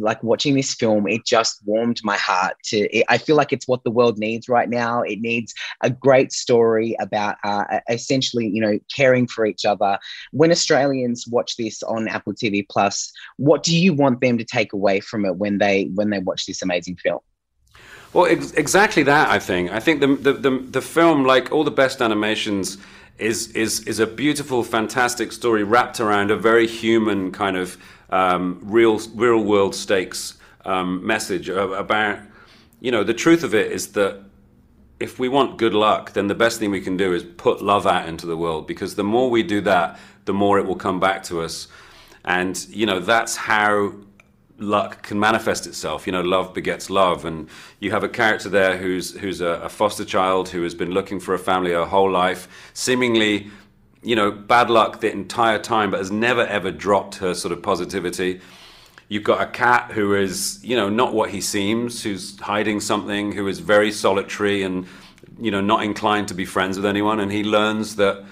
like watching this film, it just warmed my heart to. It, I feel like it's what the world needs right now. It needs a great story about uh, essentially, you know, caring for each other. When Australians watch this on Apple TV Plus, what do you want them to take away from it when they when they watch this amazing film? Well, ex- exactly that. I think. I think the, the the the film, like all the best animations, is is is a beautiful, fantastic story wrapped around a very human kind of um, real real world stakes um, message about. You know, the truth of it is that if we want good luck, then the best thing we can do is put love out into the world because the more we do that, the more it will come back to us. And, you know, that's how luck can manifest itself. You know, love begets love, and you have a character there who's who's a, a, foster child who has been looking for a family her whole life, seemingly, you know, bad luck the entire time, but has never ever dropped her sort of positivity. You've got a cat who is, you know, not what he seems, who's hiding something, who is very solitary and, you know, not inclined to be friends with anyone, and he learns that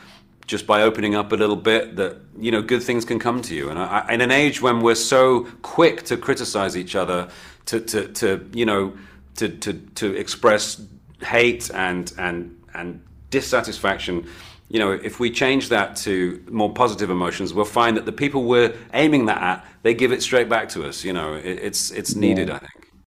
just by opening up a little bit that you know good things can come to you and I, in an age when we're so quick to criticize each other to, to, to you know to, to, to express hate and and and dissatisfaction you know if we change that to more positive emotions we'll find that the people we're aiming that at they give it straight back to us you know it, it's it's needed yeah. i think